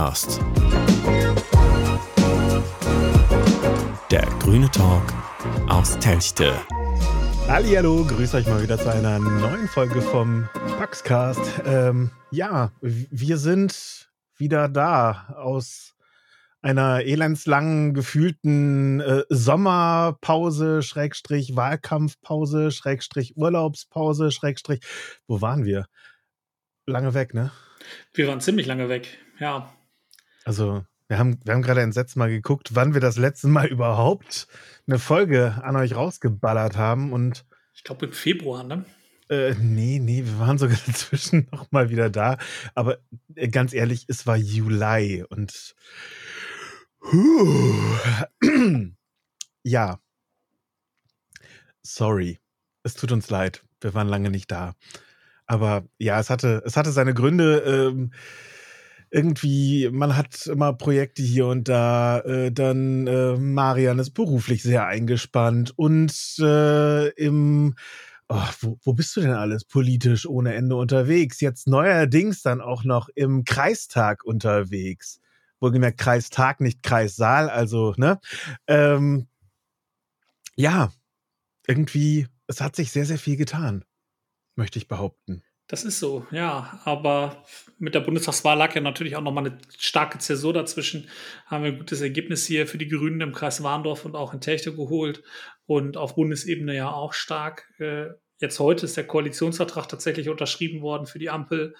Paxcast. Der grüne Talk aus Telchte. Hallo, grüß euch mal wieder zu einer neuen Folge vom Paxcast. Ähm, ja, wir sind wieder da aus einer elendslangen gefühlten äh, Sommerpause, Schrägstrich Wahlkampfpause, Schrägstrich Urlaubspause, Schrägstrich. Wo waren wir? Lange weg, ne? Wir waren ziemlich lange weg, ja. Also, wir haben, wir haben gerade entsetzt mal geguckt, wann wir das letzte Mal überhaupt eine Folge an euch rausgeballert haben und. Ich glaube im Februar, ne? Äh, nee, nee, wir waren sogar inzwischen noch mal wieder da. Aber äh, ganz ehrlich, es war Juli und ja. Sorry. Es tut uns leid. Wir waren lange nicht da. Aber ja, es hatte, es hatte seine Gründe. Ähm, irgendwie, man hat immer Projekte hier und da. Äh, dann äh, Marian ist beruflich sehr eingespannt und äh, im Oh, wo, wo bist du denn alles politisch ohne Ende unterwegs? Jetzt neuerdings dann auch noch im Kreistag unterwegs wohlgemerkt Kreistag, nicht Kreissaal, also, ne? Ähm, ja, irgendwie, es hat sich sehr, sehr viel getan, möchte ich behaupten. Das ist so, ja. Aber mit der Bundestagswahl lag ja natürlich auch nochmal eine starke Zäsur dazwischen. Haben wir ein gutes Ergebnis hier für die Grünen im Kreis Warndorf und auch in Techte geholt. Und auf Bundesebene ja auch stark. Äh, jetzt heute ist der Koalitionsvertrag tatsächlich unterschrieben worden für die Ampel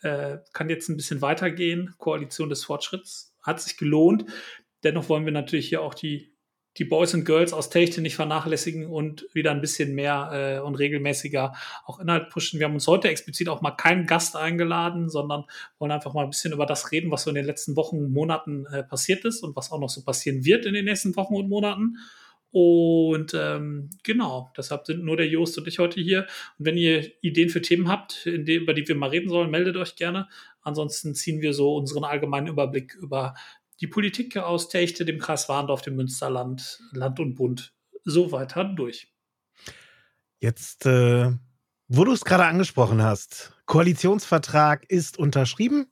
äh, kann jetzt ein bisschen weitergehen. Koalition des Fortschritts hat sich gelohnt. Dennoch wollen wir natürlich hier auch die, die Boys und Girls aus Techte nicht vernachlässigen und wieder ein bisschen mehr äh, und regelmäßiger auch Inhalt pushen. Wir haben uns heute explizit auch mal keinen Gast eingeladen, sondern wollen einfach mal ein bisschen über das reden, was so in den letzten Wochen und Monaten äh, passiert ist und was auch noch so passieren wird in den nächsten Wochen und Monaten. Und ähm, genau, deshalb sind nur der Jost und ich heute hier. Und wenn ihr Ideen für Themen habt, dem, über die wir mal reden sollen, meldet euch gerne. Ansonsten ziehen wir so unseren allgemeinen Überblick über die Politik aus Techte, dem Kreis Warndorf, dem Münsterland, Land und Bund so weiter durch. Jetzt, äh, wo du es gerade angesprochen hast, Koalitionsvertrag ist unterschrieben.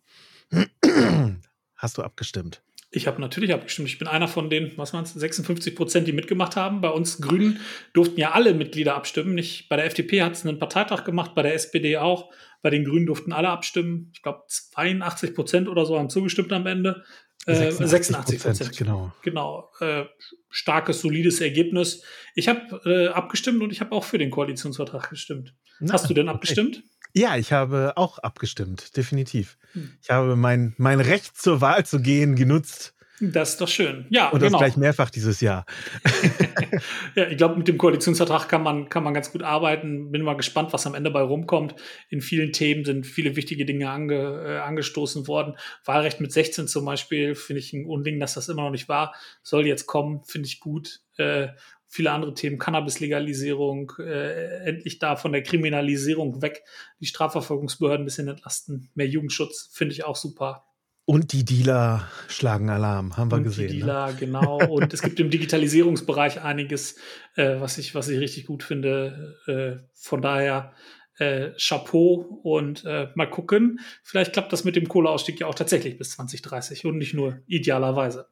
Hast du abgestimmt? Ich habe natürlich abgestimmt. Ich bin einer von den, was waren es, 56 Prozent, die mitgemacht haben. Bei uns Grünen durften ja alle Mitglieder abstimmen. Nicht, bei der FDP hat es einen Parteitag gemacht, bei der SPD auch. Bei den Grünen durften alle abstimmen. Ich glaube, 82 Prozent oder so haben zugestimmt am Ende. Äh, 86 Prozent. Genau. Genau. Äh, starkes, solides Ergebnis. Ich habe äh, abgestimmt und ich habe auch für den Koalitionsvertrag gestimmt. Na, Hast du denn abgestimmt? Okay. Ja, ich habe auch abgestimmt, definitiv. Hm. Ich habe mein, mein Recht zur Wahl zu gehen genutzt. Das ist doch schön. Ja, und das genau. gleich mehrfach dieses Jahr. ja, ich glaube, mit dem Koalitionsvertrag kann man, kann man ganz gut arbeiten. Bin mal gespannt, was am Ende bei rumkommt. In vielen Themen sind viele wichtige Dinge ange, äh, angestoßen worden. Wahlrecht mit 16 zum Beispiel finde ich ein Unding, dass das immer noch nicht war. Soll jetzt kommen, finde ich gut. Äh, viele andere Themen, Cannabis-Legalisierung, äh, endlich da von der Kriminalisierung weg, die Strafverfolgungsbehörden ein bisschen entlasten, mehr Jugendschutz, finde ich auch super. Und die Dealer schlagen Alarm, haben wir und gesehen. Die ne? Dealer, ne? genau. Und es gibt im Digitalisierungsbereich einiges, äh, was, ich, was ich richtig gut finde. Äh, von daher äh, Chapeau und äh, mal gucken. Vielleicht klappt das mit dem Kohleausstieg ja auch tatsächlich bis 2030 und nicht nur idealerweise.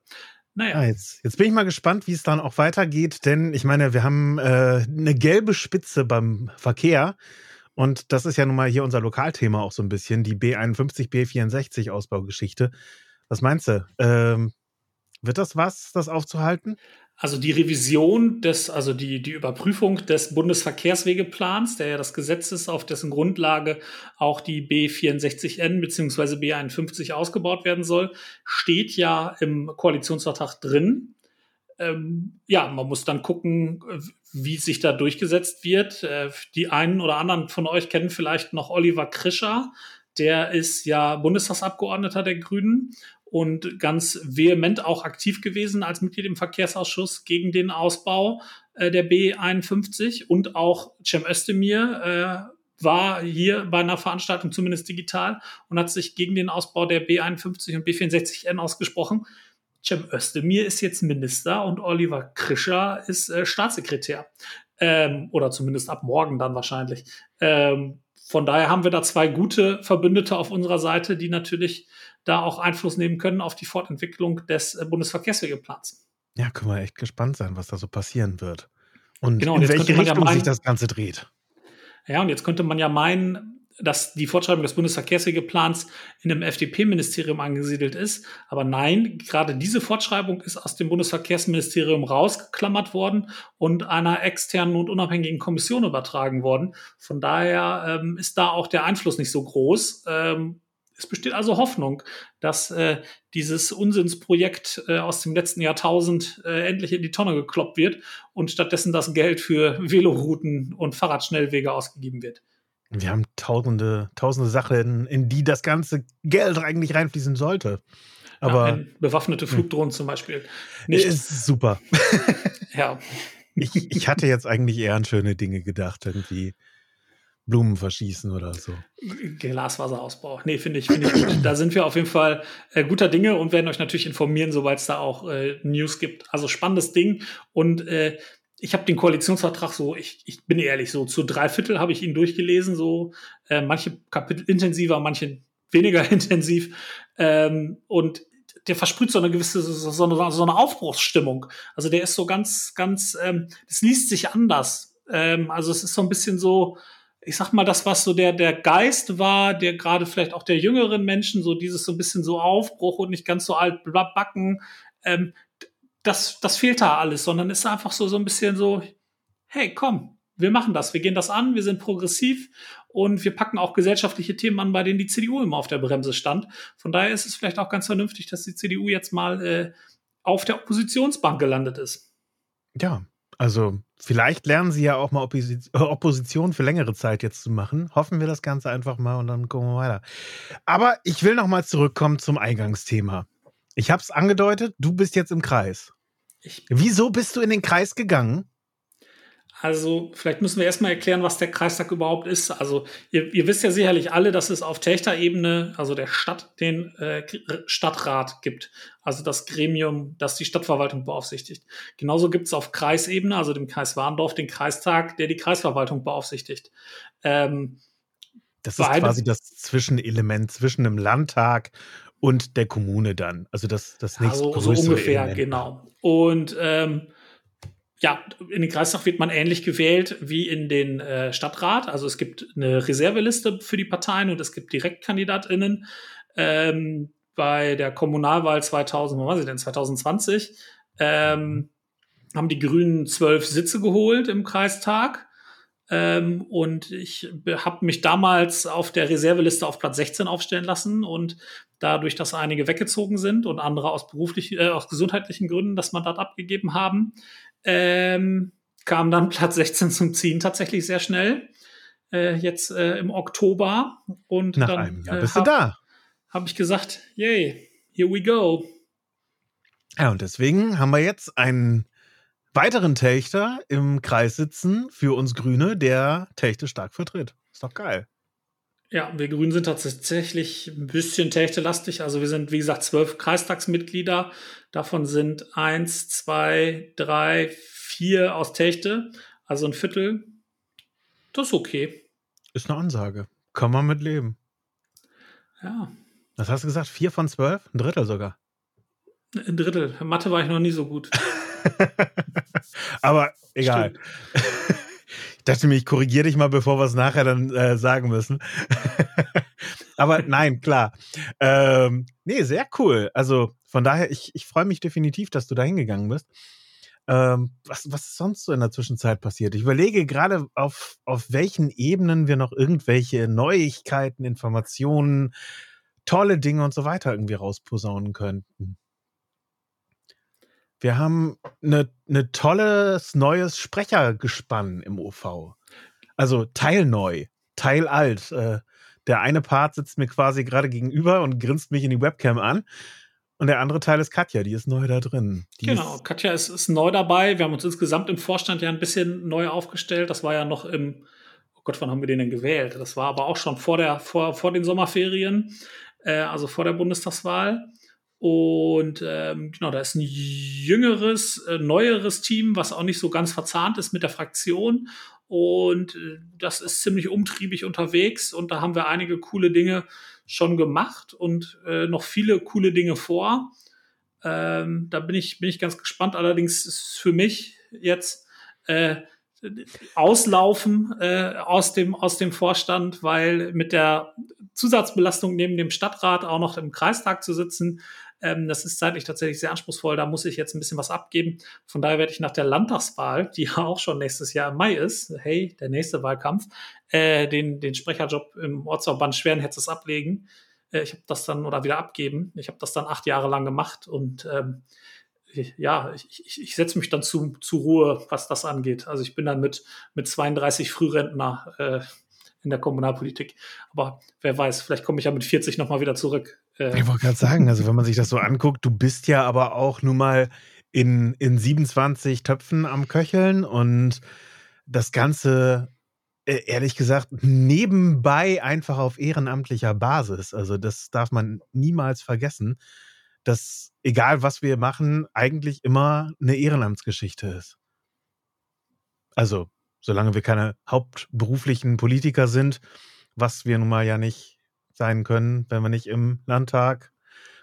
Naja. Ah, jetzt, jetzt bin ich mal gespannt, wie es dann auch weitergeht, denn ich meine, wir haben äh, eine gelbe Spitze beim Verkehr. Und das ist ja nun mal hier unser Lokalthema auch so ein bisschen, die B51, B64 Ausbaugeschichte. Was meinst du? Ähm, wird das was, das aufzuhalten? Also die Revision des, also die, die Überprüfung des Bundesverkehrswegeplans, der ja das Gesetz ist, auf dessen Grundlage auch die B64N bzw. B51 ausgebaut werden soll, steht ja im Koalitionsvertrag drin. Ähm, ja, man muss dann gucken, wie sich da durchgesetzt wird. Äh, die einen oder anderen von euch kennen vielleicht noch Oliver Krischer. Der ist ja Bundestagsabgeordneter der Grünen und ganz vehement auch aktiv gewesen als Mitglied im Verkehrsausschuss gegen den Ausbau äh, der B51 und auch Cem Özdemir äh, war hier bei einer Veranstaltung zumindest digital und hat sich gegen den Ausbau der B51 und B64N ausgesprochen. Cem Özdemir ist jetzt Minister und Oliver Krischer ist äh, Staatssekretär. Ähm, oder zumindest ab morgen dann wahrscheinlich. Ähm, von daher haben wir da zwei gute Verbündete auf unserer Seite, die natürlich da auch Einfluss nehmen können auf die Fortentwicklung des äh, Bundesverkehrswegeplans. Ja, können wir echt gespannt sein, was da so passieren wird. Und genau, in welche Richtung ja meinen, sich das Ganze dreht. Ja, und jetzt könnte man ja meinen, dass die Fortschreibung des Bundesverkehrswegeplans in einem FDP-Ministerium angesiedelt ist. Aber nein, gerade diese Fortschreibung ist aus dem Bundesverkehrsministerium rausgeklammert worden und einer externen und unabhängigen Kommission übertragen worden. Von daher ähm, ist da auch der Einfluss nicht so groß. Ähm, es besteht also Hoffnung, dass äh, dieses Unsinnsprojekt äh, aus dem letzten Jahrtausend äh, endlich in die Tonne gekloppt wird und stattdessen das Geld für Velorouten und Fahrradschnellwege ausgegeben wird. Wir haben tausende, tausende Sachen, in die das ganze Geld eigentlich reinfließen sollte. Aber ja, bewaffnete hm. Flugdrohnen zum Beispiel. Nicht. Ist super. ja. Ich, ich hatte jetzt eigentlich eher an schöne Dinge gedacht, irgendwie Blumen verschießen oder so. Glaswaserausbau. Nee, finde ich, finde ich gut. Da sind wir auf jeden Fall äh, guter Dinge und werden euch natürlich informieren, sobald es da auch äh, News gibt. Also spannendes Ding. Und äh, ich habe den Koalitionsvertrag so, ich, ich bin ehrlich, so zu drei Viertel habe ich ihn durchgelesen, so äh, manche Kapitel intensiver, manche weniger intensiv. Ähm, und der versprüht so eine gewisse, so eine, so eine Aufbruchsstimmung. Also der ist so ganz, ganz, ähm, das liest sich anders. Ähm, also es ist so ein bisschen so, ich sag mal, das, was so der, der Geist war, der gerade vielleicht auch der jüngeren Menschen, so dieses so ein bisschen so Aufbruch und nicht ganz so alt backen, ähm, das, das fehlt da alles, sondern ist einfach so, so ein bisschen so, hey, komm, wir machen das, wir gehen das an, wir sind progressiv und wir packen auch gesellschaftliche Themen an, bei denen die CDU immer auf der Bremse stand. Von daher ist es vielleicht auch ganz vernünftig, dass die CDU jetzt mal äh, auf der Oppositionsbank gelandet ist. Ja, also vielleicht lernen sie ja auch mal Opposition für längere Zeit jetzt zu machen. Hoffen wir das Ganze einfach mal und dann gucken wir weiter. Aber ich will noch mal zurückkommen zum Eingangsthema. Ich habe es angedeutet, du bist jetzt im Kreis. Ich Wieso bist du in den Kreis gegangen? Also, vielleicht müssen wir erstmal erklären, was der Kreistag überhaupt ist. Also, ihr, ihr wisst ja sicherlich alle, dass es auf Techter-Ebene, also der Stadt, den äh, Stadtrat gibt. Also das Gremium, das die Stadtverwaltung beaufsichtigt. Genauso gibt es auf Kreisebene, also dem Kreis Warndorf, den Kreistag, der die Kreisverwaltung beaufsichtigt. Ähm, das ist quasi das Zwischenelement zwischen dem Landtag und der Kommune dann. Also das, das nächste also, so ungefähr, Element. genau. Und ähm, ja, in den Kreistag wird man ähnlich gewählt wie in den äh, Stadtrat. Also es gibt eine Reserveliste für die Parteien und es gibt DirektkandidatInnen. Ähm, bei der Kommunalwahl 2000, was weiß ich denn, 2020, ähm, haben die Grünen zwölf Sitze geholt im Kreistag. Ähm, und ich habe mich damals auf der Reserveliste auf Platz 16 aufstellen lassen und dadurch, dass einige weggezogen sind und andere aus beruflich, äh, aus gesundheitlichen Gründen das Mandat abgegeben haben, ähm, kam dann Platz 16 zum Ziehen tatsächlich sehr schnell. Äh, jetzt äh, im Oktober. Und Nach dann, einem Jahr äh, bist du da. Habe ich gesagt, yay, here we go. Ja, und deswegen haben wir jetzt einen weiteren Techter im Kreis sitzen für uns Grüne, der Techte stark vertritt. Ist doch geil. Ja, wir Grünen sind tatsächlich ein bisschen Techte-lastig. Also wir sind, wie gesagt, zwölf Kreistagsmitglieder. Davon sind eins, zwei, drei, vier aus Techte. Also ein Viertel. Das ist okay. Ist eine Ansage. Kann man mit leben. Ja. Was hast du gesagt? Vier von zwölf? Ein Drittel sogar. Ein Drittel. Mathe war ich noch nie so gut. Aber egal. ich dachte mir, ich korrigiere dich mal, bevor wir es nachher dann äh, sagen müssen. Aber nein, klar. Ähm, nee, sehr cool. Also von daher, ich, ich freue mich definitiv, dass du da hingegangen bist. Ähm, was, was ist sonst so in der Zwischenzeit passiert? Ich überlege gerade, auf, auf welchen Ebenen wir noch irgendwelche Neuigkeiten, Informationen, tolle Dinge und so weiter irgendwie rausposaunen könnten. Wir haben eine, eine tolles neues Sprechergespann im OV. Also Teil neu, Teil alt. Äh, der eine Part sitzt mir quasi gerade gegenüber und grinst mich in die Webcam an. Und der andere Teil ist Katja, die ist neu da drin. Die genau, ist Katja ist, ist neu dabei. Wir haben uns insgesamt im Vorstand ja ein bisschen neu aufgestellt. Das war ja noch im, oh Gott, wann haben wir den denn gewählt? Das war aber auch schon vor, der, vor, vor den Sommerferien, äh, also vor der Bundestagswahl. Und ähm, genau, da ist ein jüngeres, äh, neueres Team, was auch nicht so ganz verzahnt ist mit der Fraktion. Und äh, das ist ziemlich umtriebig unterwegs. Und da haben wir einige coole Dinge schon gemacht und äh, noch viele coole Dinge vor. Ähm, da bin ich, bin ich ganz gespannt. Allerdings ist für mich jetzt äh, auslaufen äh, aus, dem, aus dem Vorstand, weil mit der Zusatzbelastung neben dem Stadtrat auch noch im Kreistag zu sitzen, ähm, das ist zeitlich tatsächlich sehr anspruchsvoll. Da muss ich jetzt ein bisschen was abgeben. Von daher werde ich nach der Landtagswahl, die ja auch schon nächstes Jahr im Mai ist, hey, der nächste Wahlkampf, äh, den, den Sprecherjob im Ortsverband Schwerenhetzes ablegen. Äh, ich habe das dann oder wieder abgeben. Ich habe das dann acht Jahre lang gemacht und ähm, ja, ich, ich, ich setze mich dann zu, zu Ruhe, was das angeht. Also ich bin dann mit, mit 32 Frührentner äh, in der Kommunalpolitik. Aber wer weiß, vielleicht komme ich ja mit 40 nochmal wieder zurück. Äh, ich wollte gerade sagen, also wenn man sich das so anguckt, du bist ja aber auch nun mal in, in 27 Töpfen am Köcheln und das Ganze, äh, ehrlich gesagt, nebenbei einfach auf ehrenamtlicher Basis. Also das darf man niemals vergessen, dass egal was wir machen, eigentlich immer eine Ehrenamtsgeschichte ist. Also, solange wir keine hauptberuflichen Politiker sind, was wir nun mal ja nicht sein können, wenn wir nicht im Landtag,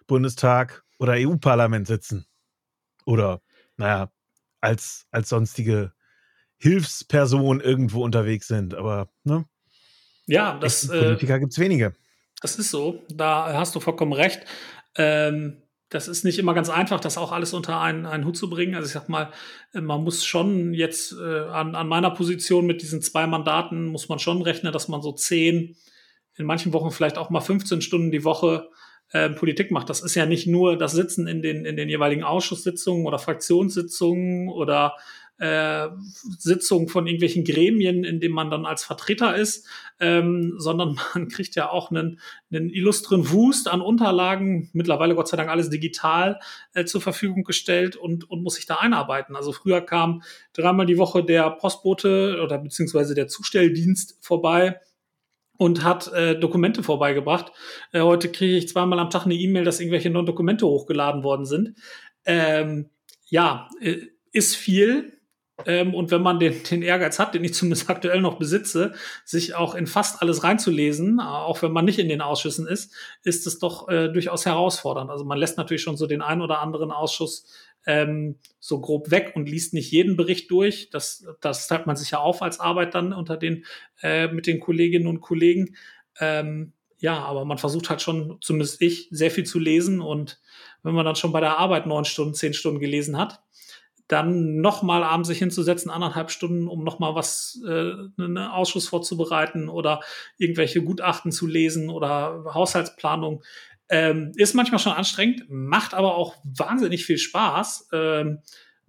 Bundestag oder EU-Parlament sitzen. Oder, naja, als, als sonstige Hilfsperson irgendwo unterwegs sind. Aber, ne? Ja, das. Äh, Politiker äh, gibt es wenige. Das ist so. Da hast du vollkommen recht. Ähm, das ist nicht immer ganz einfach, das auch alles unter einen, einen Hut zu bringen. Also ich sag mal, man muss schon jetzt äh, an, an meiner Position mit diesen zwei Mandaten muss man schon rechnen, dass man so zehn, in manchen Wochen vielleicht auch mal 15 Stunden die Woche äh, Politik macht. Das ist ja nicht nur das Sitzen in den, in den jeweiligen Ausschusssitzungen oder Fraktionssitzungen oder äh, Sitzungen von irgendwelchen Gremien, in denen man dann als Vertreter ist, ähm, sondern man kriegt ja auch einen, einen illustren Wust an Unterlagen, mittlerweile Gott sei Dank alles digital äh, zur Verfügung gestellt und, und muss sich da einarbeiten. Also früher kam dreimal die Woche der Postbote oder beziehungsweise der Zustelldienst vorbei und hat äh, Dokumente vorbeigebracht. Äh, heute kriege ich zweimal am Tag eine E-Mail, dass irgendwelche neuen Dokumente hochgeladen worden sind. Ähm, ja, äh, ist viel, ähm, und wenn man den, den Ehrgeiz hat, den ich zumindest aktuell noch besitze, sich auch in fast alles reinzulesen, auch wenn man nicht in den Ausschüssen ist, ist es doch äh, durchaus herausfordernd. Also man lässt natürlich schon so den einen oder anderen Ausschuss ähm, so grob weg und liest nicht jeden Bericht durch. Das, das teilt man sich ja auf als Arbeit dann unter den, äh, mit den Kolleginnen und Kollegen. Ähm, ja, aber man versucht halt schon, zumindest ich, sehr viel zu lesen. Und wenn man dann schon bei der Arbeit neun Stunden, zehn Stunden gelesen hat, dann nochmal abends sich hinzusetzen, anderthalb Stunden, um nochmal was, äh, einen Ausschuss vorzubereiten oder irgendwelche Gutachten zu lesen oder Haushaltsplanung. Ähm, ist manchmal schon anstrengend, macht aber auch wahnsinnig viel Spaß. Ähm,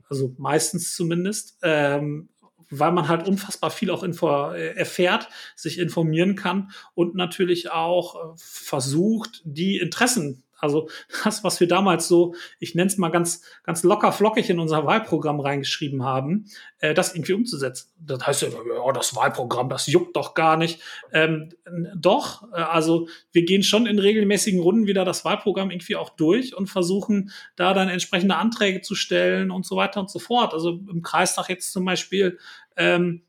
also meistens zumindest. Ähm, weil man halt unfassbar viel auch info äh, erfährt, sich informieren kann und natürlich auch äh, versucht, die Interessen also das, was wir damals so, ich nenne es mal ganz, ganz locker flockig in unser Wahlprogramm reingeschrieben haben, äh, das irgendwie umzusetzen. Das heißt ja, oh, das Wahlprogramm, das juckt doch gar nicht. Ähm, doch, äh, also wir gehen schon in regelmäßigen Runden wieder das Wahlprogramm irgendwie auch durch und versuchen da dann entsprechende Anträge zu stellen und so weiter und so fort. Also im Kreistag jetzt zum Beispiel ähm,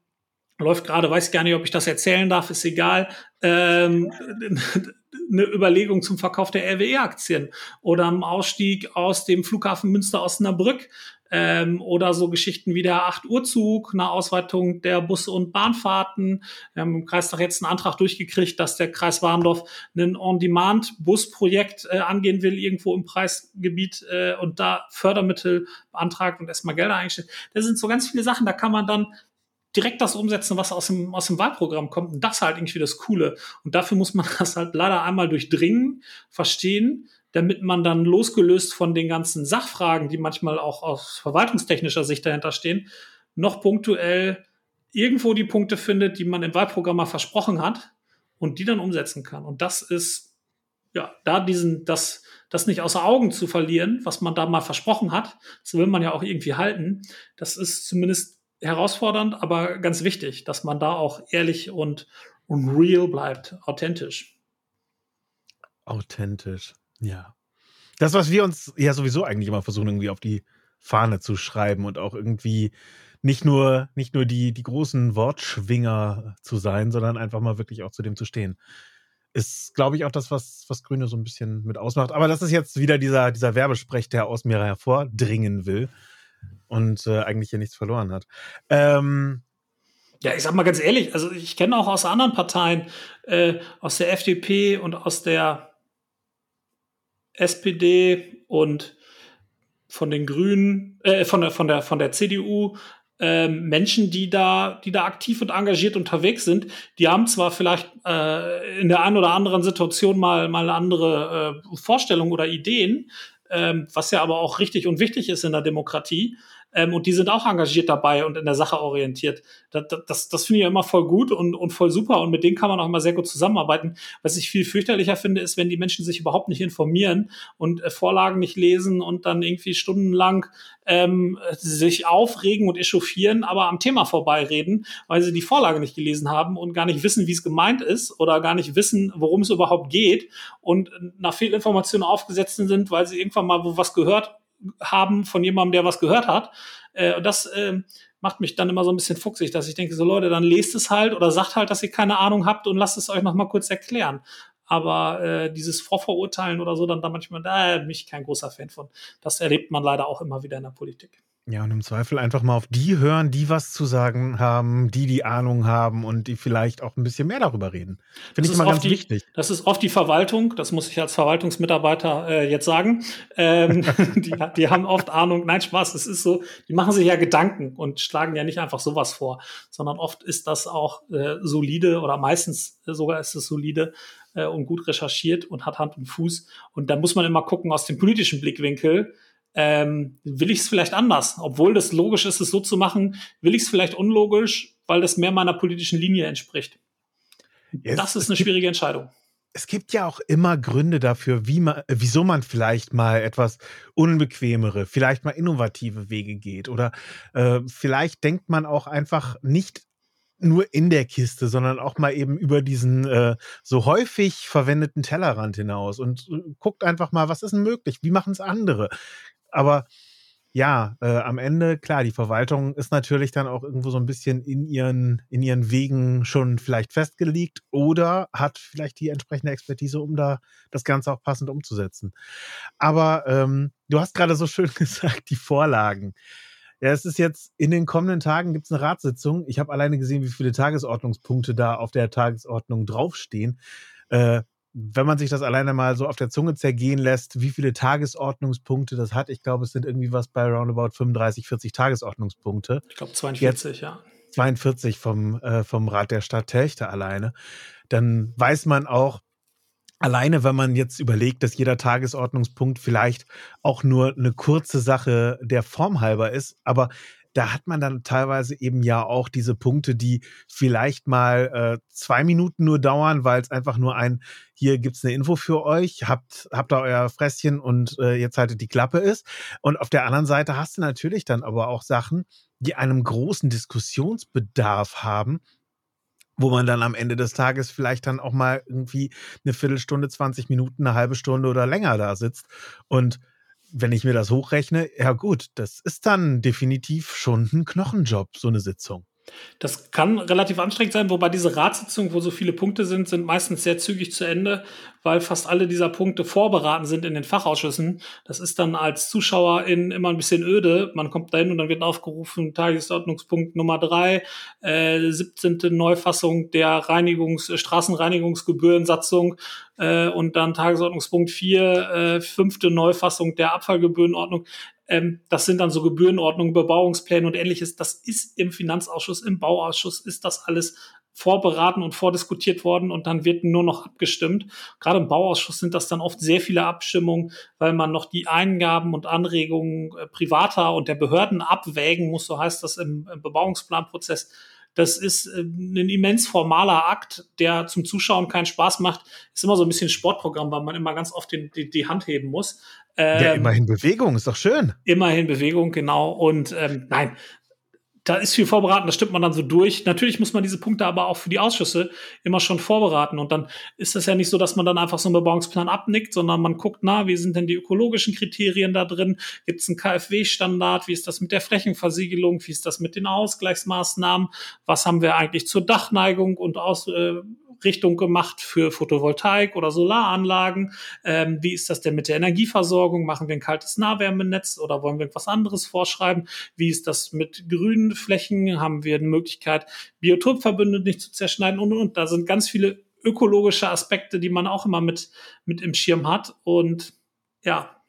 läuft gerade, weiß gar nicht, ob ich das erzählen darf, ist egal. Ähm, eine Überlegung zum Verkauf der RWE-Aktien oder am Ausstieg aus dem Flughafen Münster-Osnabrück ähm, oder so Geschichten wie der 8-Uhr-Zug, eine Ausweitung der Bus- und Bahnfahrten. Wir haben im Kreistag jetzt einen Antrag durchgekriegt, dass der Kreis Warndorf ein On-Demand-Busprojekt äh, angehen will, irgendwo im Preisgebiet äh, und da Fördermittel beantragt und erstmal Gelder eingestellt. Das sind so ganz viele Sachen, da kann man dann direkt das umsetzen, was aus dem, aus dem Wahlprogramm kommt. Und das halt irgendwie das Coole. Und dafür muss man das halt leider einmal durchdringen, verstehen, damit man dann losgelöst von den ganzen Sachfragen, die manchmal auch aus verwaltungstechnischer Sicht dahinter stehen, noch punktuell irgendwo die Punkte findet, die man im Wahlprogramm mal versprochen hat und die dann umsetzen kann. Und das ist, ja, da diesen, das, das nicht außer Augen zu verlieren, was man da mal versprochen hat, das will man ja auch irgendwie halten. Das ist zumindest herausfordernd, aber ganz wichtig, dass man da auch ehrlich und, und real bleibt, authentisch. Authentisch, ja. Das, was wir uns ja sowieso eigentlich immer versuchen, irgendwie auf die Fahne zu schreiben und auch irgendwie nicht nur, nicht nur die, die großen Wortschwinger zu sein, sondern einfach mal wirklich auch zu dem zu stehen. Ist, glaube ich, auch das, was, was Grüne so ein bisschen mit ausmacht. Aber das ist jetzt wieder dieser, dieser Werbesprech, der aus mir hervordringen will und äh, eigentlich hier nichts verloren hat. Ähm, ja, ich sag mal ganz ehrlich, also ich kenne auch aus anderen Parteien, äh, aus der FDP und aus der SPD und von den Grünen, äh, von der, von der, von der CDU, ähm, Menschen, die da, die da aktiv und engagiert unterwegs sind, die haben zwar vielleicht äh, in der einen oder anderen Situation mal, mal andere äh, Vorstellung oder Ideen, ähm, was ja aber auch richtig und wichtig ist in der Demokratie. Ähm, und die sind auch engagiert dabei und in der Sache orientiert. Das, das, das finde ich ja immer voll gut und, und voll super. Und mit denen kann man auch immer sehr gut zusammenarbeiten. Was ich viel fürchterlicher finde, ist, wenn die Menschen sich überhaupt nicht informieren und äh, Vorlagen nicht lesen und dann irgendwie stundenlang ähm, sich aufregen und echauffieren, aber am Thema vorbeireden, weil sie die Vorlage nicht gelesen haben und gar nicht wissen, wie es gemeint ist oder gar nicht wissen, worum es überhaupt geht und nach Fehlinformationen aufgesetzt sind, weil sie irgendwann mal wo was gehört haben von jemandem, der was gehört hat. Äh, und das äh, macht mich dann immer so ein bisschen fuchsig, dass ich denke, so Leute, dann lest es halt oder sagt halt, dass ihr keine Ahnung habt und lasst es euch noch mal kurz erklären. Aber äh, dieses Vorverurteilen oder so, dann da manchmal, da bin ich kein großer Fan von. Das erlebt man leider auch immer wieder in der Politik. Ja, und im Zweifel einfach mal auf die hören, die was zu sagen haben, die die Ahnung haben und die vielleicht auch ein bisschen mehr darüber reden. Finde ich immer ganz die, wichtig. Das ist oft die Verwaltung, das muss ich als Verwaltungsmitarbeiter äh, jetzt sagen. Ähm, die, die haben oft Ahnung. Nein, Spaß, es ist so, die machen sich ja Gedanken und schlagen ja nicht einfach sowas vor, sondern oft ist das auch äh, solide oder meistens sogar ist es solide äh, und gut recherchiert und hat Hand und Fuß. Und da muss man immer gucken aus dem politischen Blickwinkel, ähm, will ich es vielleicht anders? Obwohl das logisch ist, es so zu machen, will ich es vielleicht unlogisch, weil das mehr meiner politischen Linie entspricht. Yes, das ist eine schwierige Entscheidung. Es gibt ja auch immer Gründe dafür, wie man, wieso man vielleicht mal etwas unbequemere, vielleicht mal innovative Wege geht. Oder äh, vielleicht denkt man auch einfach nicht nur in der Kiste, sondern auch mal eben über diesen äh, so häufig verwendeten Tellerrand hinaus und äh, guckt einfach mal, was ist denn möglich? Wie machen es andere? Aber ja, äh, am Ende, klar, die Verwaltung ist natürlich dann auch irgendwo so ein bisschen in ihren, in ihren Wegen schon vielleicht festgelegt oder hat vielleicht die entsprechende Expertise, um da das Ganze auch passend umzusetzen. Aber ähm, du hast gerade so schön gesagt, die Vorlagen. Ja, es ist jetzt in den kommenden Tagen gibt es eine Ratssitzung. Ich habe alleine gesehen, wie viele Tagesordnungspunkte da auf der Tagesordnung draufstehen. Äh, wenn man sich das alleine mal so auf der Zunge zergehen lässt, wie viele Tagesordnungspunkte das hat, ich glaube, es sind irgendwie was bei roundabout 35, 40 Tagesordnungspunkte. Ich glaube 42, Jetzt ja. 42 vom, äh, vom Rat der Stadt Telchte alleine. Dann weiß man auch, alleine wenn man jetzt überlegt, dass jeder Tagesordnungspunkt vielleicht auch nur eine kurze Sache der Form halber ist, aber da hat man dann teilweise eben ja auch diese Punkte, die vielleicht mal äh, zwei Minuten nur dauern, weil es einfach nur ein, hier gibt's eine Info für euch, habt, habt da euer Fresschen und äh, jetzt haltet die Klappe ist. Und auf der anderen Seite hast du natürlich dann aber auch Sachen, die einem großen Diskussionsbedarf haben, wo man dann am Ende des Tages vielleicht dann auch mal irgendwie eine Viertelstunde, 20 Minuten, eine halbe Stunde oder länger da sitzt. Und wenn ich mir das hochrechne, ja gut, das ist dann definitiv schon ein Knochenjob, so eine Sitzung. Das kann relativ anstrengend sein, wobei diese Ratssitzungen, wo so viele Punkte sind, sind meistens sehr zügig zu Ende, weil fast alle dieser Punkte vorberaten sind in den Fachausschüssen. Das ist dann als Zuschauerin immer ein bisschen öde. Man kommt dahin und dann wird aufgerufen, Tagesordnungspunkt Nummer drei, äh, 17. Neufassung der Reinigungs-, Straßenreinigungsgebührensatzung äh, und dann Tagesordnungspunkt vier, äh, fünfte Neufassung der Abfallgebührenordnung. Ähm, das sind dann so Gebührenordnungen, Bebauungspläne und ähnliches. Das ist im Finanzausschuss, im Bauausschuss ist das alles vorberaten und vordiskutiert worden und dann wird nur noch abgestimmt. Gerade im Bauausschuss sind das dann oft sehr viele Abstimmungen, weil man noch die Eingaben und Anregungen äh, privater und der Behörden abwägen muss, so heißt das im, im Bebauungsplanprozess. Das ist äh, ein immens formaler Akt, der zum Zuschauen keinen Spaß macht. Ist immer so ein bisschen Sportprogramm, weil man immer ganz oft den, die, die Hand heben muss. Ähm, ja, immerhin Bewegung, ist doch schön. Immerhin Bewegung, genau. Und ähm, nein, da ist viel vorbereitet, das stimmt man dann so durch. Natürlich muss man diese Punkte aber auch für die Ausschüsse immer schon vorbereiten. Und dann ist das ja nicht so, dass man dann einfach so einen Bebauungsplan abnickt, sondern man guckt, na, wie sind denn die ökologischen Kriterien da drin? Gibt es einen KfW-Standard? Wie ist das mit der Flächenversiegelung? Wie ist das mit den Ausgleichsmaßnahmen? Was haben wir eigentlich zur Dachneigung und aus, äh, gemacht für Photovoltaik oder Solaranlagen? Ähm, wie ist das denn mit der Energieversorgung? Machen wir ein kaltes Nahwärmenetz oder wollen wir etwas anderes vorschreiben? Wie ist das mit grünen Flächen? Haben wir eine Möglichkeit, Biotopverbünde nicht zu zerschneiden und, und. Da sind ganz viele ökologische Aspekte, die man auch immer mit, mit im Schirm hat. Und ja,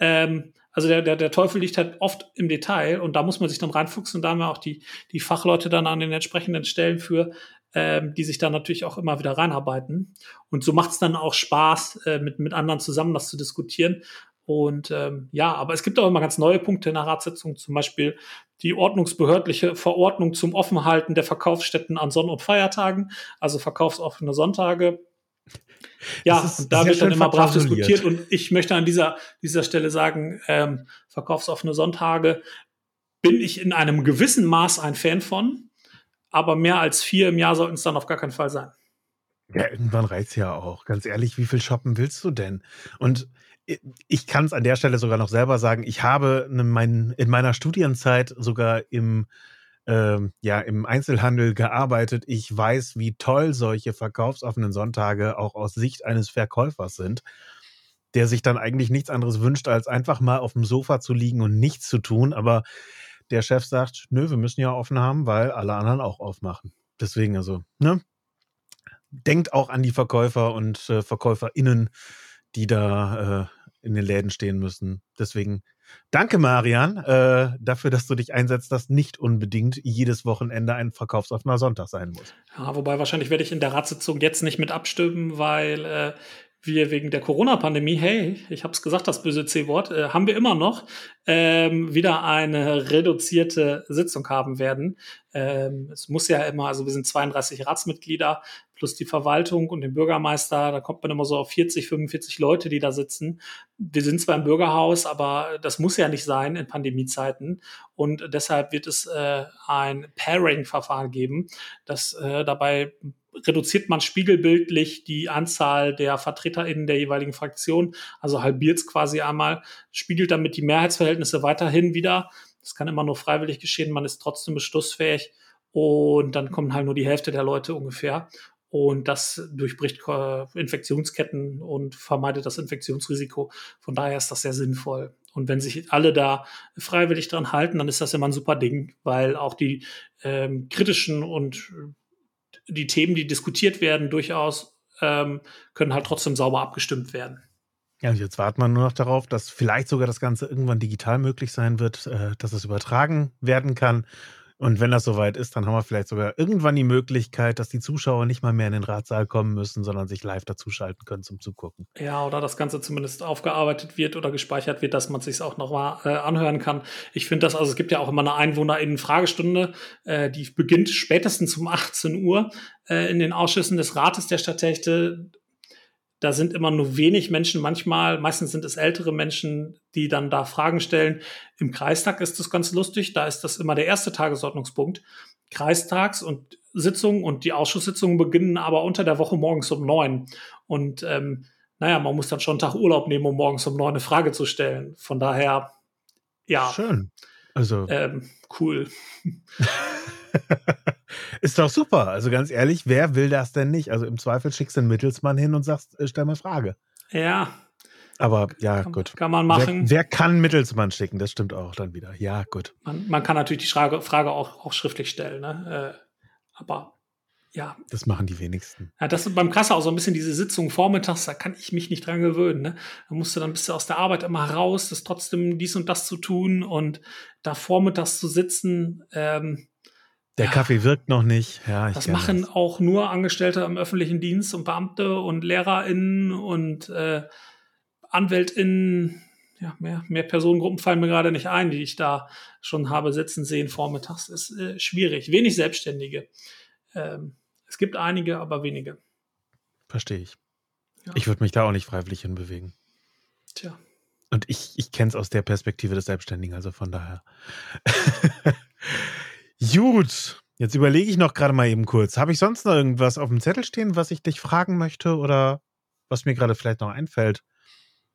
ähm, also der, der, der Teufel liegt halt oft im Detail und da muss man sich dann reinfuchsen da haben wir auch die, die Fachleute dann an den entsprechenden Stellen für, ähm, die sich da natürlich auch immer wieder reinarbeiten. Und so macht es dann auch Spaß, äh, mit, mit anderen zusammen das zu diskutieren. Und ähm, ja, aber es gibt auch immer ganz neue Punkte in der Ratssitzung, zum Beispiel die ordnungsbehördliche Verordnung zum Offenhalten der Verkaufsstätten an Sonn- und Feiertagen, also verkaufsoffene Sonntage. Ja, und da wird dann immer brav diskutiert. Und ich möchte an dieser, dieser Stelle sagen, ähm, verkaufsoffene Sonntage bin ich in einem gewissen Maß ein Fan von aber mehr als vier im Jahr sollten es dann auf gar keinen Fall sein. Ja, irgendwann reizt ja auch. Ganz ehrlich, wie viel shoppen willst du denn? Und ich kann es an der Stelle sogar noch selber sagen, ich habe in, meiner Studienzeit sogar im, äh, ja, im Einzelhandel gearbeitet. Ich weiß, wie toll solche verkaufsoffenen Sonntage auch aus Sicht eines Verkäufers sind, der sich dann eigentlich nichts anderes wünscht, als einfach mal auf dem Sofa zu liegen und nichts zu tun. Aber der Chef sagt, nö, wir müssen ja offen haben, weil alle anderen auch aufmachen. Deswegen also, ne? Denkt auch an die Verkäufer und äh, VerkäuferInnen, die da äh, in den Läden stehen müssen. Deswegen danke, Marian, äh, dafür, dass du dich einsetzt, dass nicht unbedingt jedes Wochenende ein verkaufsoffener Sonntag sein muss. Ja, wobei wahrscheinlich werde ich in der Ratssitzung jetzt nicht mit abstimmen, weil äh, wir wegen der Corona-Pandemie, hey, ich habe es gesagt, das böse C-Wort, äh, haben wir immer noch ähm, wieder eine reduzierte Sitzung haben werden. Ähm, es muss ja immer, also wir sind 32 Ratsmitglieder plus die Verwaltung und den Bürgermeister, da kommt man immer so auf 40, 45 Leute, die da sitzen. Wir sind zwar im Bürgerhaus, aber das muss ja nicht sein in Pandemiezeiten. Und deshalb wird es äh, ein Pairing-Verfahren geben, das äh, dabei reduziert man spiegelbildlich die Anzahl der VertreterInnen der jeweiligen Fraktion, also halbiert es quasi einmal, spiegelt damit die Mehrheitsverhältnisse weiterhin wieder. Das kann immer nur freiwillig geschehen, man ist trotzdem beschlussfähig und dann kommen halt nur die Hälfte der Leute ungefähr. Und das durchbricht Infektionsketten und vermeidet das Infektionsrisiko. Von daher ist das sehr sinnvoll. Und wenn sich alle da freiwillig dran halten, dann ist das immer ein super Ding, weil auch die ähm, kritischen und die Themen, die diskutiert werden, durchaus ähm, können halt trotzdem sauber abgestimmt werden. Ja, und jetzt wartet man nur noch darauf, dass vielleicht sogar das Ganze irgendwann digital möglich sein wird, äh, dass es übertragen werden kann. Und wenn das soweit ist, dann haben wir vielleicht sogar irgendwann die Möglichkeit, dass die Zuschauer nicht mal mehr in den Ratsaal kommen müssen, sondern sich live dazuschalten können zum Zugucken. Ja, oder das Ganze zumindest aufgearbeitet wird oder gespeichert wird, dass man sich auch noch mal äh, anhören kann. Ich finde das, also es gibt ja auch immer eine EinwohnerInnen-Fragestunde, äh, die beginnt spätestens um 18 Uhr äh, in den Ausschüssen des Rates der Stadtrechte da sind immer nur wenig Menschen, manchmal, meistens sind es ältere Menschen, die dann da Fragen stellen. Im Kreistag ist das ganz lustig, da ist das immer der erste Tagesordnungspunkt. Kreistags und Sitzungen und die Ausschusssitzungen beginnen aber unter der Woche morgens um neun. Und ähm, naja, man muss dann schon einen Tag Urlaub nehmen, um morgens um neun eine Frage zu stellen. Von daher, ja. Schön. Also. Ähm, cool. Ist doch super. Also ganz ehrlich, wer will das denn nicht? Also im Zweifel schickst du einen Mittelsmann hin und sagst, äh, stell mal Frage. Ja. Aber ja, kann, gut. Kann man machen. Wer, wer, kann Mittelsmann schicken? Das stimmt auch dann wieder. Ja, gut. Man, man kann natürlich die Frage, Frage auch, auch schriftlich stellen. Ne? Äh, aber ja. Das machen die wenigsten. Ja, das ist beim Krasser auch so ein bisschen diese Sitzung vormittags, da kann ich mich nicht dran gewöhnen. Ne? Da musst du dann bist du aus der Arbeit immer raus, das trotzdem dies und das zu tun und da vormittags zu sitzen. Ähm, der ja, Kaffee wirkt noch nicht. Ja, das machen das. auch nur Angestellte im öffentlichen Dienst und Beamte und LehrerInnen und äh, AnwältInnen. Ja, mehr, mehr Personengruppen fallen mir gerade nicht ein, die ich da schon habe sitzen sehen vormittags. Ist äh, schwierig. Wenig Selbstständige. Ähm, es gibt einige, aber wenige. Verstehe ich. Ja. Ich würde mich da auch nicht freiwillig hinbewegen. Tja. Und ich, ich kenne es aus der Perspektive des Selbstständigen, also von daher. Gut, jetzt überlege ich noch gerade mal eben kurz. Habe ich sonst noch irgendwas auf dem Zettel stehen, was ich dich fragen möchte oder was mir gerade vielleicht noch einfällt,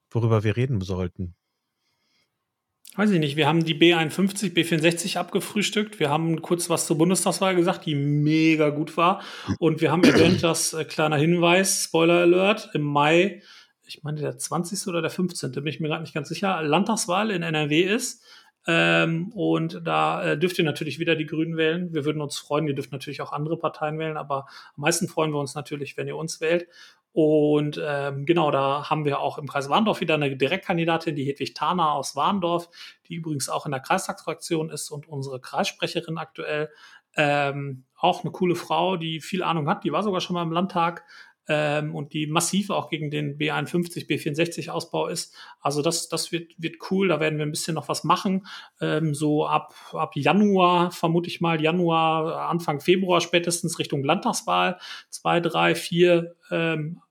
worüber wir reden sollten? Weiß ich nicht, wir haben die B51, B64 abgefrühstückt. Wir haben kurz was zur Bundestagswahl gesagt, die mega gut war. Und wir haben erwähnt, dass, äh, kleiner Hinweis, Spoiler Alert, im Mai, ich meine der 20. oder der 15., bin ich mir gerade nicht ganz sicher, Landtagswahl in NRW ist. Ähm, und da äh, dürft ihr natürlich wieder die Grünen wählen. Wir würden uns freuen. Ihr dürft natürlich auch andere Parteien wählen, aber am meisten freuen wir uns natürlich, wenn ihr uns wählt. Und ähm, genau, da haben wir auch im Kreis Warndorf wieder eine Direktkandidatin, die Hedwig Thaner aus Warndorf, die übrigens auch in der Kreistagsfraktion ist und unsere Kreissprecherin aktuell. Ähm, auch eine coole Frau, die viel Ahnung hat. Die war sogar schon mal im Landtag ähm, und die massiv auch gegen den B51, B64 Ausbau ist. Also das, das wird, wird cool. Da werden wir ein bisschen noch was machen. Ähm, so ab, ab Januar, vermute ich mal, Januar, Anfang Februar spätestens Richtung Landtagswahl. Zwei, drei, vier ähm,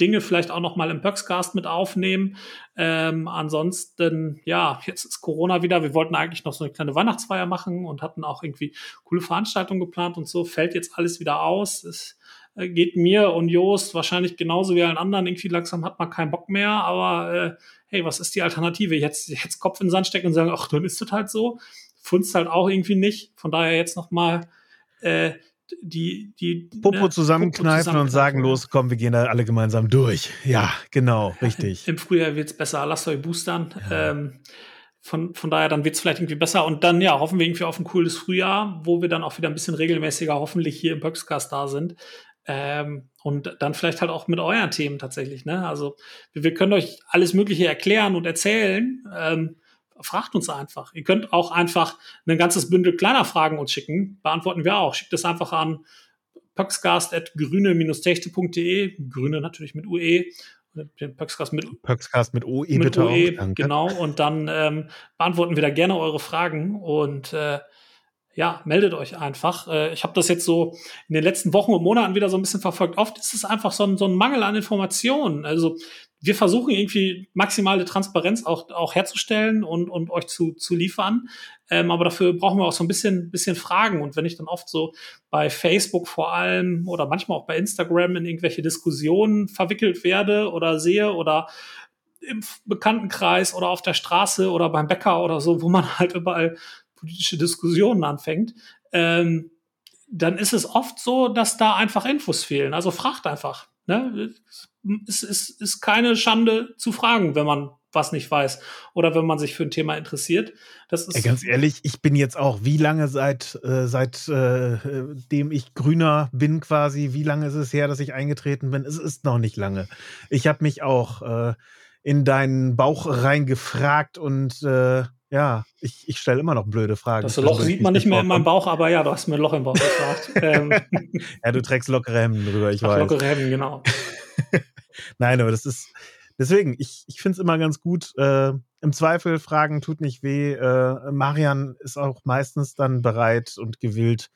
Dinge vielleicht auch noch mal im Pöxcast mit aufnehmen. Ähm, ansonsten, ja, jetzt ist Corona wieder. Wir wollten eigentlich noch so eine kleine Weihnachtsfeier machen und hatten auch irgendwie coole Veranstaltungen geplant und so. Fällt jetzt alles wieder aus. Es äh, geht mir und Joost wahrscheinlich genauso wie allen anderen. Irgendwie langsam hat man keinen Bock mehr, aber äh, hey, was ist die Alternative? Jetzt, jetzt Kopf in den Sand stecken und sagen, ach, dann ist das halt so. Funzt halt auch irgendwie nicht. Von daher jetzt noch mal äh, die, die Popo ne, zusammenkneifen und sagen, los, komm, wir gehen da alle gemeinsam durch. Ja, genau, richtig. Im Frühjahr wird's besser, lasst euch boostern. Ja. Ähm, von, von daher, dann wird's vielleicht irgendwie besser. Und dann, ja, hoffen wir irgendwie auf ein cooles Frühjahr, wo wir dann auch wieder ein bisschen regelmäßiger hoffentlich hier im Böxcast da sind. Ähm, und dann vielleicht halt auch mit euren Themen tatsächlich. Ne? Also wir, wir können euch alles Mögliche erklären und erzählen. Ähm, fragt uns einfach. Ihr könnt auch einfach ein ganzes Bündel kleiner Fragen uns schicken. Beantworten wir auch. Schickt es einfach an pöxcast.grüne-techte.de. Grüne natürlich mit UE. Den Pöxcast mit, Pöxcast mit OE mit bitte OE, auch. Genau. Und dann ähm, beantworten wir da gerne eure Fragen. Und äh, ja, meldet euch einfach. Äh, ich habe das jetzt so in den letzten Wochen und Monaten wieder so ein bisschen verfolgt. Oft ist es einfach so ein, so ein Mangel an Informationen. Also wir versuchen irgendwie maximale Transparenz auch, auch herzustellen und, und euch zu, zu liefern. Ähm, aber dafür brauchen wir auch so ein bisschen, bisschen Fragen. Und wenn ich dann oft so bei Facebook vor allem oder manchmal auch bei Instagram in irgendwelche Diskussionen verwickelt werde oder sehe oder im Bekanntenkreis oder auf der Straße oder beim Bäcker oder so, wo man halt überall politische Diskussionen anfängt, ähm, dann ist es oft so, dass da einfach Infos fehlen. Also fragt einfach. Ne? Es ist, ist keine Schande zu fragen, wenn man was nicht weiß oder wenn man sich für ein Thema interessiert. Das ist Ey, ganz ehrlich, ich bin jetzt auch, wie lange seit äh, seit äh, ich Grüner bin quasi, wie lange ist es her, dass ich eingetreten bin? Es ist noch nicht lange. Ich habe mich auch äh, in deinen Bauch reingefragt und äh, ja, ich, ich stelle immer noch blöde Fragen. Das Loch sieht man nicht mehr in meinem Bauch, aber ja, du hast mir ein Loch im Bauch gefragt. ähm. Ja, du trägst lockere Hemden drüber, ich Ach, weiß. Lockere Hemden, genau. Nein, aber das ist, deswegen, ich, ich finde es immer ganz gut. Äh, Im Zweifel, Fragen tut nicht weh. Äh, Marian ist auch meistens dann bereit und gewillt,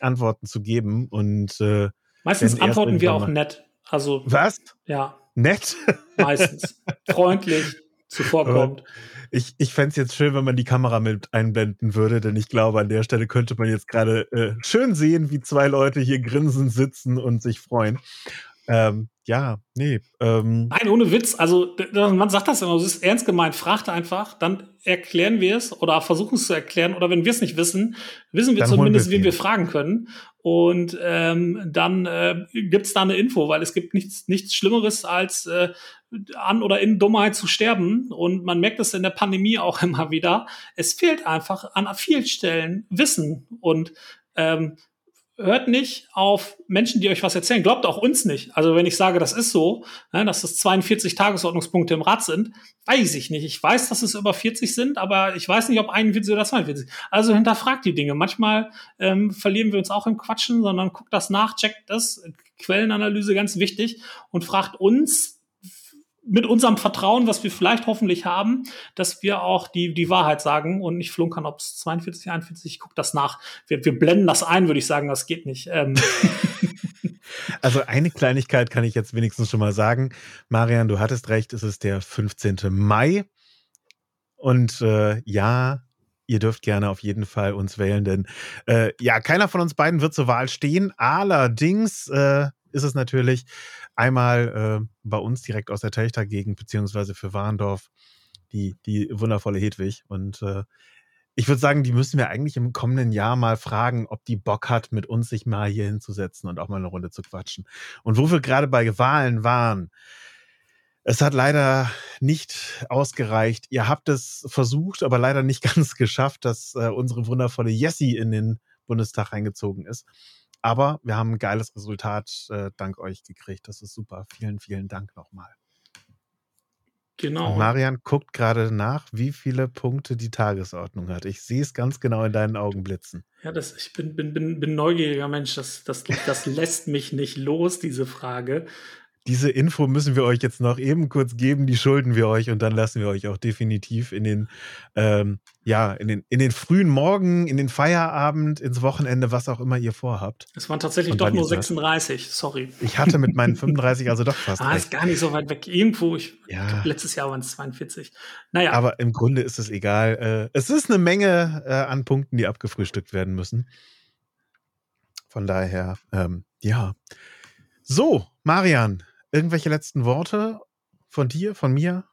Antworten zu geben. Und äh, meistens antworten wir auch nett. Also was? Ja. Nett? Meistens. Freundlich, zuvorkommt. Ich, ich fände es jetzt schön, wenn man die Kamera mit einblenden würde, denn ich glaube, an der Stelle könnte man jetzt gerade äh, schön sehen, wie zwei Leute hier grinsen, sitzen und sich freuen. Ähm, ja, nee. Ähm. Nein, ohne Witz. Also man sagt das immer, es ist ernst gemeint. Fragt einfach, dann erklären wir es oder versuchen es zu erklären. Oder wenn wir es nicht wissen, wissen wir dann zumindest, wen wir fragen können. Und ähm, dann äh, gibt es da eine Info, weil es gibt nichts, nichts Schlimmeres als äh, an oder in Dummheit zu sterben. Und man merkt es in der Pandemie auch immer wieder. Es fehlt einfach an vielen Stellen Wissen. Und ähm, hört nicht auf Menschen, die euch was erzählen. Glaubt auch uns nicht. Also wenn ich sage, das ist so, ne, dass das 42 Tagesordnungspunkte im Rat sind, weiß ich nicht. Ich weiß, dass es über 40 sind, aber ich weiß nicht, ob 41 oder 42. Also hinterfragt die Dinge. Manchmal ähm, verlieren wir uns auch im Quatschen, sondern guckt das nach, checkt das. Quellenanalyse ganz wichtig und fragt uns, mit unserem Vertrauen, was wir vielleicht hoffentlich haben, dass wir auch die, die Wahrheit sagen und nicht flunkern, ob es 42, 41, ich gucke das nach. Wir, wir blenden das ein, würde ich sagen, das geht nicht. Ähm. Also eine Kleinigkeit kann ich jetzt wenigstens schon mal sagen. Marian, du hattest recht, es ist der 15. Mai. Und äh, ja, ihr dürft gerne auf jeden Fall uns wählen, denn äh, ja, keiner von uns beiden wird zur Wahl stehen. Allerdings äh, ist es natürlich einmal äh, bei uns direkt aus der Telchter-Gegend, beziehungsweise für Warndorf, die, die wundervolle Hedwig. Und äh, ich würde sagen, die müssen wir eigentlich im kommenden Jahr mal fragen, ob die Bock hat, mit uns sich mal hier hinzusetzen und auch mal eine Runde zu quatschen. Und wo wir gerade bei Wahlen waren, es hat leider nicht ausgereicht. Ihr habt es versucht, aber leider nicht ganz geschafft, dass äh, unsere wundervolle Jessie in den Bundestag eingezogen ist. Aber wir haben ein geiles Resultat äh, dank euch gekriegt. Das ist super. Vielen, vielen Dank nochmal. Genau. Und Marian guckt gerade nach, wie viele Punkte die Tagesordnung hat. Ich sehe es ganz genau in deinen Augen blitzen. Ja, das, ich bin, bin, bin, bin neugieriger Mensch. Das, das, das lässt mich nicht los, diese Frage diese Info müssen wir euch jetzt noch eben kurz geben, die schulden wir euch und dann lassen wir euch auch definitiv in den, ähm, ja, in den, in den frühen Morgen, in den Feierabend, ins Wochenende, was auch immer ihr vorhabt. Es waren tatsächlich doch nur 36, sorry. Ich hatte mit meinen 35 also doch fast. ah, recht. ist gar nicht so weit weg. Irgendwo, ich, ja. letztes Jahr waren es 42. Naja. Aber im Grunde ist es egal. Äh, es ist eine Menge äh, an Punkten, die abgefrühstückt werden müssen. Von daher, ähm, ja. So, Marian, Irgendwelche letzten Worte von dir, von mir?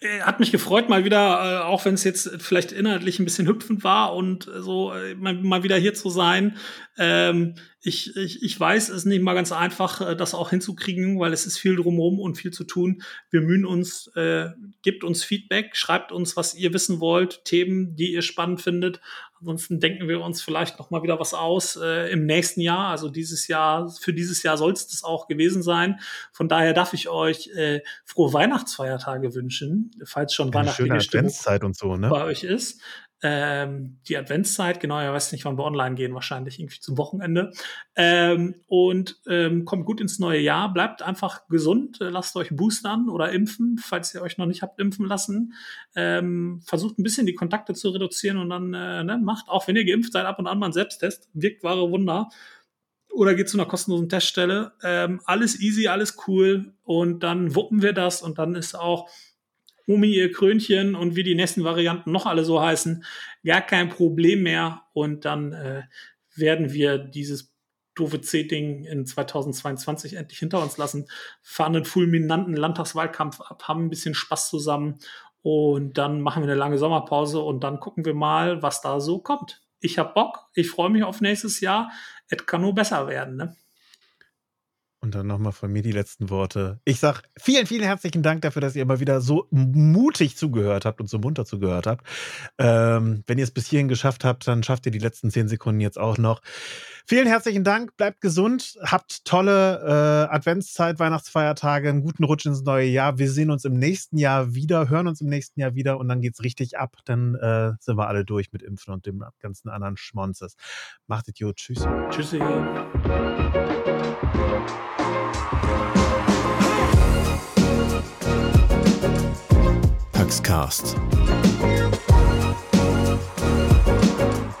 Äh, hat mich gefreut, mal wieder, äh, auch wenn es jetzt vielleicht inhaltlich ein bisschen hüpfend war und so äh, mal, wieder hier zu sein. Ähm, ich, ich, ich weiß, es ist nicht mal ganz einfach, das auch hinzukriegen, weil es ist viel drumherum und viel zu tun. Wir mühen uns, äh, gebt uns Feedback, schreibt uns, was ihr wissen wollt, Themen, die ihr spannend findet. Ansonsten denken wir uns vielleicht noch mal wieder was aus äh, im nächsten Jahr. Also dieses Jahr, für dieses Jahr soll es das auch gewesen sein. Von daher darf ich euch äh, frohe Weihnachtsfeiertage wünschen, falls schon Eine weihnachtliche Stimmung Adventszeit und so, ne? bei euch ist ähm, die Adventszeit, genau, ihr weiß nicht, wann wir online gehen, wahrscheinlich irgendwie zum Wochenende. Ähm, und ähm, kommt gut ins neue Jahr, bleibt einfach gesund, äh, lasst euch boostern oder impfen, falls ihr euch noch nicht habt impfen lassen. Ähm, versucht ein bisschen die Kontakte zu reduzieren und dann äh, ne, macht, auch wenn ihr geimpft seid, ab und an mal einen Selbsttest, wirkt wahre Wunder. Oder geht zu einer kostenlosen Teststelle. Ähm, alles easy, alles cool und dann wuppen wir das und dann ist auch Omi ihr Krönchen und wie die nächsten Varianten noch alle so heißen, gar kein Problem mehr. Und dann äh, werden wir dieses doofe C-Ding in 2022 endlich hinter uns lassen, fahren einen fulminanten Landtagswahlkampf ab, haben ein bisschen Spaß zusammen und dann machen wir eine lange Sommerpause und dann gucken wir mal, was da so kommt. Ich hab Bock, ich freue mich auf nächstes Jahr. Es kann nur besser werden, ne? Und dann nochmal von mir die letzten Worte. Ich sag vielen, vielen herzlichen Dank dafür, dass ihr immer wieder so mutig zugehört habt und so munter zugehört habt. Ähm, wenn ihr es bis hierhin geschafft habt, dann schafft ihr die letzten zehn Sekunden jetzt auch noch. Vielen herzlichen Dank, bleibt gesund, habt tolle äh, Adventszeit, Weihnachtsfeiertage, einen guten Rutsch ins neue Jahr. Wir sehen uns im nächsten Jahr wieder, hören uns im nächsten Jahr wieder und dann geht's richtig ab. Dann äh, sind wir alle durch mit Impfen und dem ganzen anderen Schmonzes. Macht es gut. Tschüss. Tschüssi. Paxcast.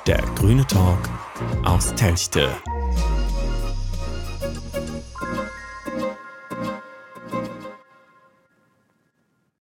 Der grüne Talk aus Telchte.